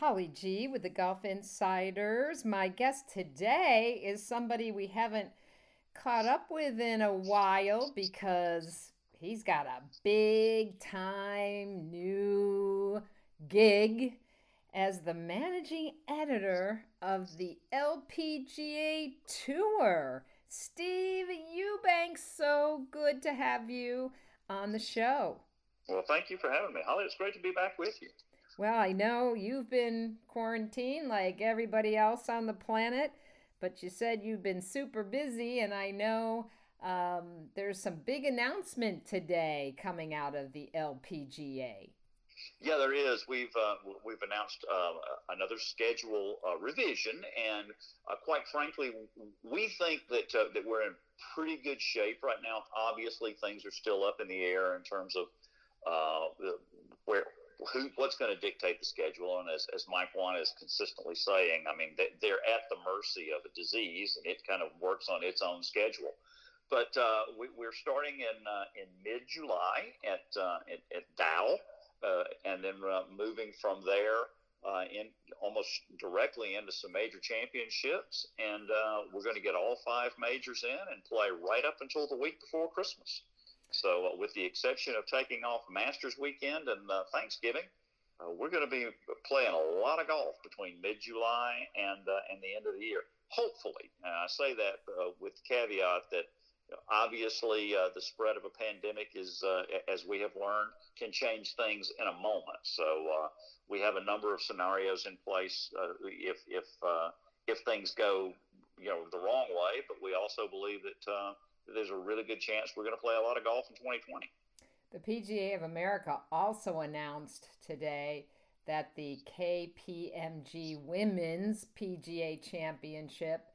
Holly G with the Golf Insiders. My guest today is somebody we haven't caught up with in a while because he's got a big time new gig as the managing editor of the LPGA Tour. Steve Eubanks, so good to have you on the show. Well, thank you for having me, Holly. It's great to be back with you. Well, I know you've been quarantined like everybody else on the planet, but you said you've been super busy, and I know um, there's some big announcement today coming out of the LPGA. Yeah, there is. We've uh, we've announced uh, another schedule uh, revision, and uh, quite frankly, we think that uh, that we're in pretty good shape right now. Obviously, things are still up in the air in terms of uh, where who what's going to dictate the schedule. And as, as Mike Whan is consistently saying, I mean, they, are at the mercy of a disease, and it kind of works on its own schedule. But uh, we, are starting in uh, in mid July at, uh, at, at Dow, uh, and then uh, moving from there uh, in almost directly into some major championships, and we're going to get all five majors in and play right up until the week before Christmas. So, uh, with the exception of taking off Masters weekend and uh, Thanksgiving, uh, we're going to be playing a lot of golf between mid-July and uh, and the end of the year. Hopefully, and I say that uh, with the caveat that obviously uh, the spread of a pandemic is, as we have learned, can change things in a moment. So we have a number of scenarios in place if if if things go you know the wrong way, but we also believe that there's a really good chance we're going to play a lot of golf in 2020. The PGA of America also announced today that the KPMG Women's PGA Championship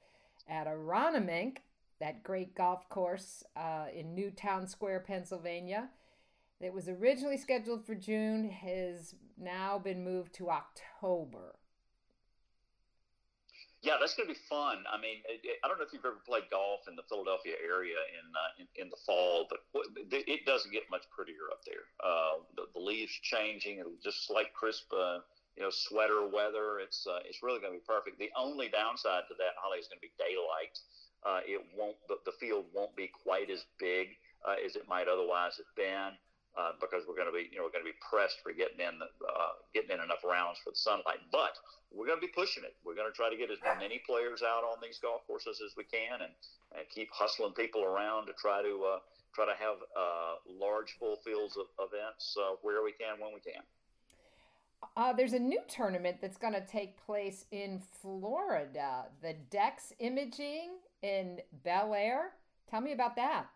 at Aronimink, that great golf course uh, in Newtown Square, Pennsylvania, that was originally scheduled for June, has now been moved to October. Yeah, that's going to be fun. I mean, I don't know if you've ever played golf in the Philadelphia area in uh, in, in, the fall, but it doesn't get much prettier up there. Uh, the, the, leaves changing, it'll just like crisp, uh, you know, sweater weather. It's uh, it's really going to be perfect. The only downside to that, Holly, is going to be daylight. Uh, it won't the, the field won't be quite as big uh, as it might otherwise have been uh, because we're going to be, you know, we're going to be pressed for getting in, uh, getting in enough rounds for the sunlight. But we're going to be pushing it. We're going to try to get as many players out on these golf courses as we can, and, and keep hustling people around to try to uh, try to have uh, large full fields of events uh, where we can when we can. Uh, there's a new tournament that's going to take place in Florida, the Dex Imaging in Belleair. Tell me about that.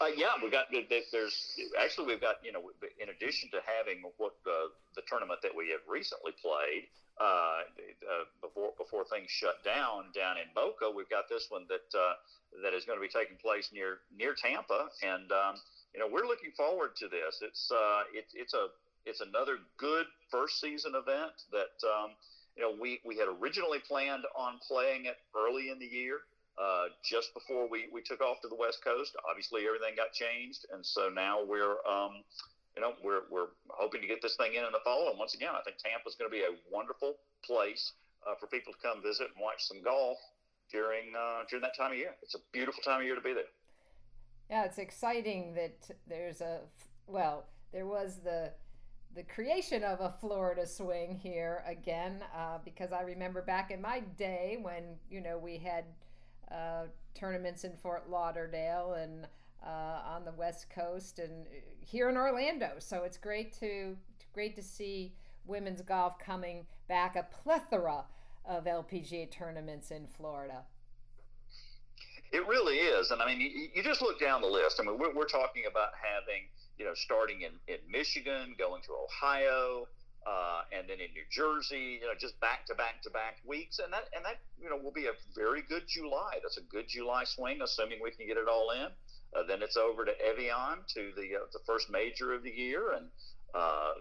Uh, yeah, we got there's actually we've got you know in addition to having what the the tournament that we have recently played uh, uh, before before things shut down down in Boca, we've got this one that uh, that is going to be taking place near near Tampa, and um, you know we're looking forward to this. It's uh, it, it's a it's another good first season event that um, you know we we had originally planned on playing it early in the year uh, just before we, we took off to the West Coast. Obviously, everything got changed, and so now we're um, you know we're we're hoping to get this thing in in the fall. And once again, I think Tampa is going to be a wonderful place uh, for people to come visit and watch some golf during uh, during that time of year. It's a beautiful time of year to be there. Yeah, it's exciting that there's a well, there was the the creation of a Florida swing here again, uh, because I remember back in my day when you know we had uh, tournaments in Fort Lauderdale and uh, on the West Coast and here in Orlando. So it's great to great to see women's golf coming back. A plethora of LPGA tournaments in Florida. It really is, and I mean, you, you just look down the list. I mean, we're, we're talking about having you know starting in, in Michigan, going to Ohio, uh, and then in New Jersey, you know, just back to back to back weeks, and that and that you know will be a very good July. That's a good July swing, assuming we can get it all in. Uh, then it's over to Evian to the uh, the first major of the year, and uh,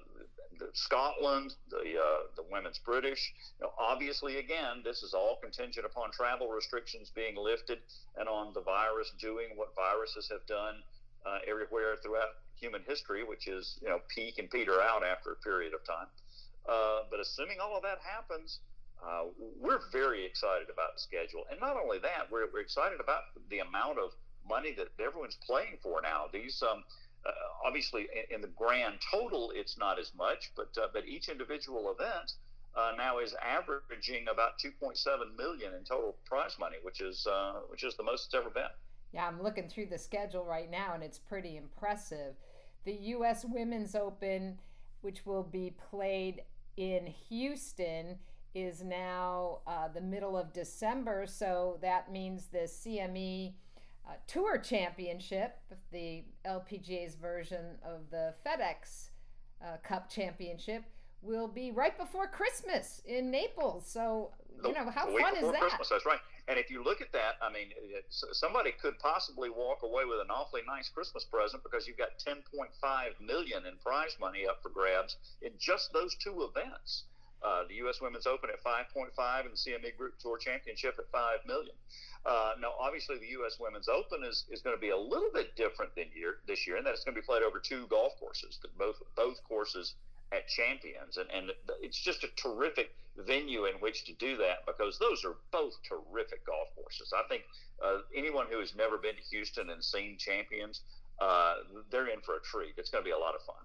the Scotland, the uh, the women's British. You know, obviously, again, this is all contingent upon travel restrictions being lifted and on the virus doing what viruses have done uh, everywhere throughout human history, which is you know peak and peter out after a period of time. Uh, but assuming all of that happens, uh, we're very excited about the schedule. And not only that, we're, we're excited about the amount of money that everyone's playing for now. These, um, uh, obviously, in, in, the grand total, it's not as much, but uh, but each individual event uh, now is averaging about 2.7 million in total prize money, which is uh, which is the most it's ever been. Yeah, I'm looking through the schedule right now, and it's pretty impressive. The U.S. Women's Open, which will be played in Houston is now uh, the middle of December, so that means the CME uh, Tour Championship, the LPGA's version of the FedEx uh, Cup Championship, will be right before Christmas in Naples. So, you know, how fun is that? Christmas, that's right. And if you look at that, I mean, somebody could possibly walk away with an awfully nice Christmas present because you've got 10.5 million in prize money up for grabs in just those two events. Uh, the U.S. Women's Open at 5.5 and the CME Group Tour Championship at 5 million. Uh, now, obviously, the U.S. Women's Open is, is going to be a little bit different than year this year, and that it's going to be played over two golf courses. Both both courses at Champions, and and it's just a terrific venue in which to do that because those are both terrific golf courses. I think uh, anyone who has never been to Houston and seen Champions, uh, they're in for a treat. It's going to be a lot of fun.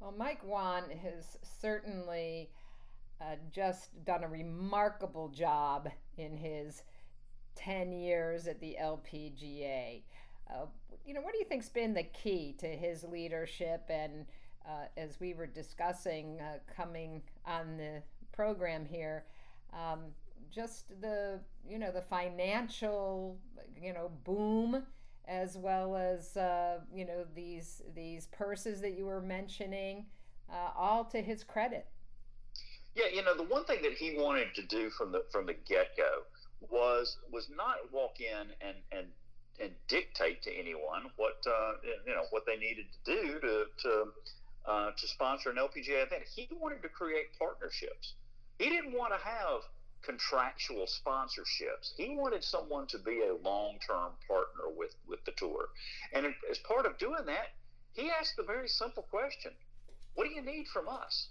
Well, Mike Whan has certainly uh, just done a remarkable job in his 10 years at the LPGA. Uh, you know, what do you think's been the key to his leadership? And uh, as we were discussing uh, coming on the program here, um, just the you know the financial you know boom as well as uh, you know these these purses that you were mentioning, uh, all to his credit. Yeah, you know, the one thing that he wanted to do from the from the get go was was not walk in and and and dictate to anyone what uh, you know what they needed to do to to uh, to sponsor an LPGA event. He wanted to create partnerships. He didn't want to have contractual sponsorships. He wanted someone to be a long term partner with with the tour, and as part of doing that, he asked the very simple question: What do you need from us?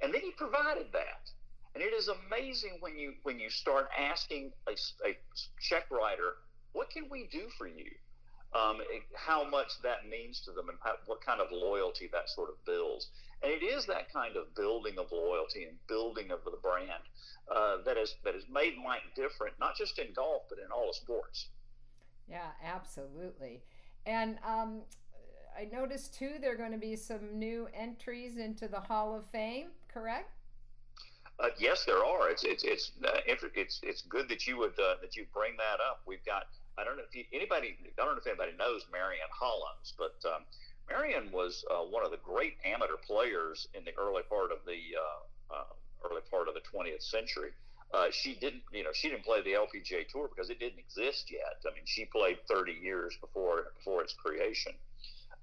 And then he provided that. And it is amazing when you when you start asking a, a check writer, what can we do for you? Um, how much that means to them and how, what kind of loyalty that sort of builds. And it is that kind of building of loyalty and building of the brand uh, that has that has made Mike different, not just in golf but in all sports. Yeah, absolutely. And um, I noticed too there are going to be some new entries into the Hall of Fame, correct? Uh, yes, there are. It's it's it's uh, it's it's good that you would uh, that you bring that up. We've got I don't know if you, anybody I don't know if anybody knows Marion Hollins, but um, Marion was uh, one of the great amateur players in the early part of the uh, uh, early part of the 20th century. she didn't, you know, she didn't play the LPGA Tour because it didn't exist yet. I mean, she played 30 years before before its creation.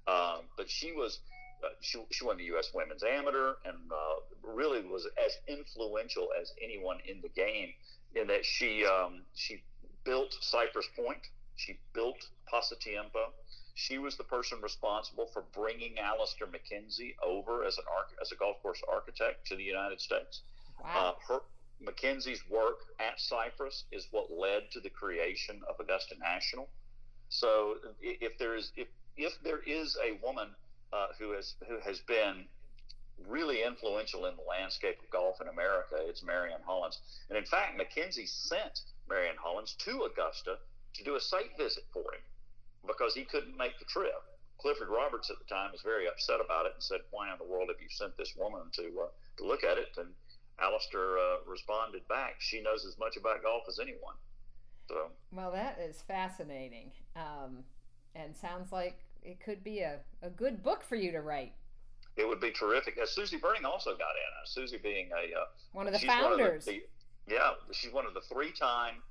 Um, but she was uh, she, she won the U.S. Women's Amateur and uh, really was as influential as anyone in the game in that she um, she built Cypress Point, she built Pasatiempo. She was the person responsible for bringing Alister MacKenzie over as an arch- as a golf course architect to the United States. Wow. Uh, her MacKenzie's work at Cypress is what led to the creation of Augusta National. So if there is if if there is a woman uh, who has who has been really influential in the landscape of golf in America, it's Marion Hollins. And in fact, MacKenzie sent Marion Hollins to Augusta to do a site visit for him because he couldn't make the trip. Clifford Roberts at the time was very upset about it and said, "Why in the world have you sent this woman to uh, to look at it?" And Alister uh, responded back, "She knows as much about golf as anyone." So, well, that is fascinating, um, and sounds like it could be a, a good book for you to write. It would be terrific. Uh, Susie Berning also got in. Uh, Susie being a uh, one of the founders. Of the, the, yeah, she's one of the three-time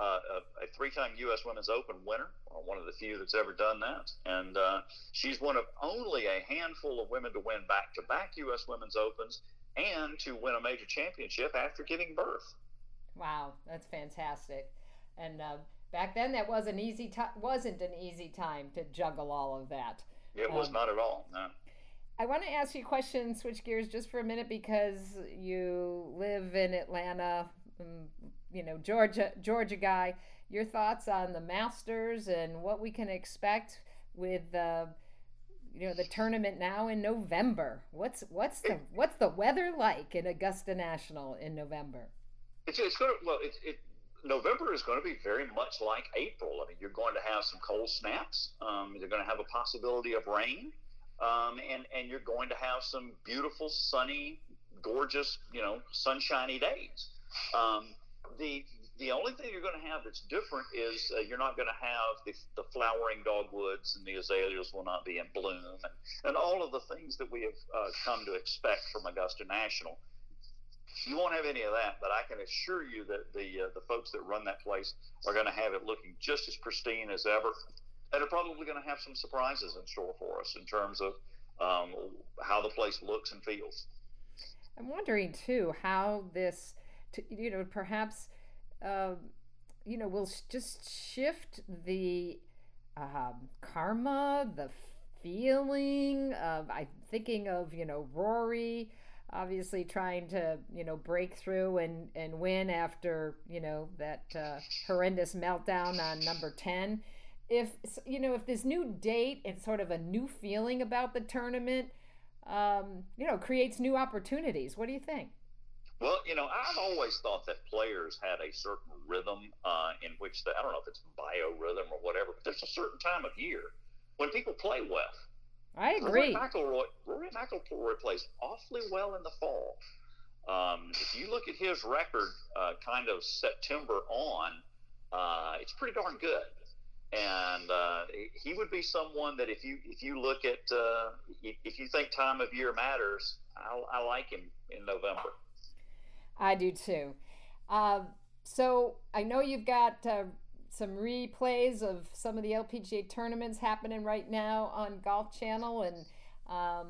uh, a, a, three-time U.S. Women's Open winner, one of the few that's ever done that, and uh, she's one of only a handful of women to win back-to-back U.S. Women's Opens and to win a major championship after giving birth. Wow, that's fantastic! And uh, back then that was an easy t- wasn't an easy time to juggle all of that. It was um, not at all. No. I want to ask you a question, switch gears just for a minute because you live in Atlanta, you know, Georgia, Georgia guy. Your thoughts on the Masters and what we can expect with uh, you know the tournament now in November. What's what's the what's the weather like in Augusta National in November? It's, it's going to well, it, it November is going to be very much like April. I mean, you're going to have some cold snaps. Um, you're going to have a possibility of rain, um, and and you're going to have some beautiful, sunny, gorgeous, you know, sunshiny days. Um, the the only thing you're going to have that's different is uh, you're not going to have the, the flowering dogwoods and the azaleas will not be in bloom and, and all of the things that we have uh, come to expect from Augusta National. You won't have any of that, but I can assure you that the uh, the folks that run that place are going to have it looking just as pristine as ever, and are probably going to have some surprises in store for us in terms of um, how the place looks and feels. I'm wondering too how this, you know, perhaps uh, you know, we'll just shift the um, karma, the feeling of, I'm thinking of, you know, Rory obviously trying to, you know, break through and, and win after, you know, that uh, horrendous meltdown on number 10. If, you know, if this new date and sort of a new feeling about the tournament, um, you know, creates new opportunities. What do you think? Well, you know, I've always thought that players had a certain rhythm uh, in which they, I don't know if it's biorhythm or whatever, but there's a certain time of year when people play well. I agree. Rory McIlroy, Rory McIlroy plays awfully well in the fall. Um, if you look at his record, uh, kind of September on, uh, it's pretty darn good. And uh, he would be someone that if you if you look at uh, if you think time of year matters, I, I like him in November. I do too. Uh, so I know you've got uh, some replays of some of the LPGA tournaments happening right now on Golf Channel, and um,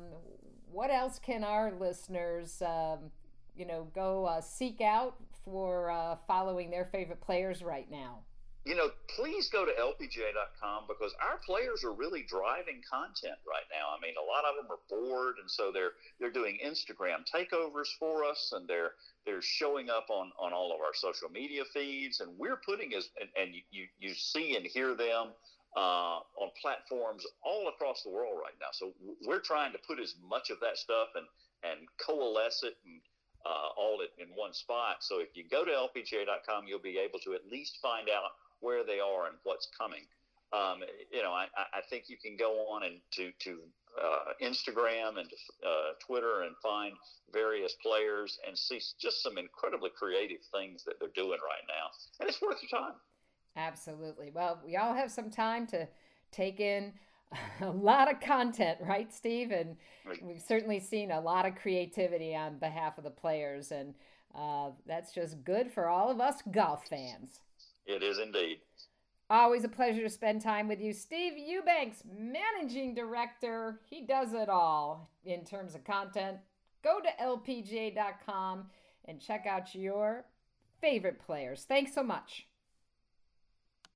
what else can our listeners, um, you know, go uh, seek out for uh, following their favorite players right now? You know, please go to lpga.com because our players are really driving content right now. I mean, a lot of them are bored, and so they're they're doing Instagram takeovers for us, and they're they're showing up on on all of our social media feeds, and we're putting as and, and you you see and hear them uh, on platforms all across the world right now. So we're trying to put as much of that stuff and and coalesce it and uh, all in one spot. So if you go to lpga.com, you'll be able to at least find out where they are and what's coming. Um, you know, I, I think you can go on and to to uh, Instagram and uh, Twitter and find various players and see just some incredibly creative things that they're doing right now, and it's worth your time. Absolutely. Well, we all have some time to take in a lot of content, right, Steve? And we've certainly seen a lot of creativity on behalf of the players, and uh, that's just good for all of us golf fans. It is indeed. Always a pleasure to spend time with you. Steve Eubanks, managing director. He does it all in terms of content. Go to lpga.com and check out your favorite players. Thanks so much.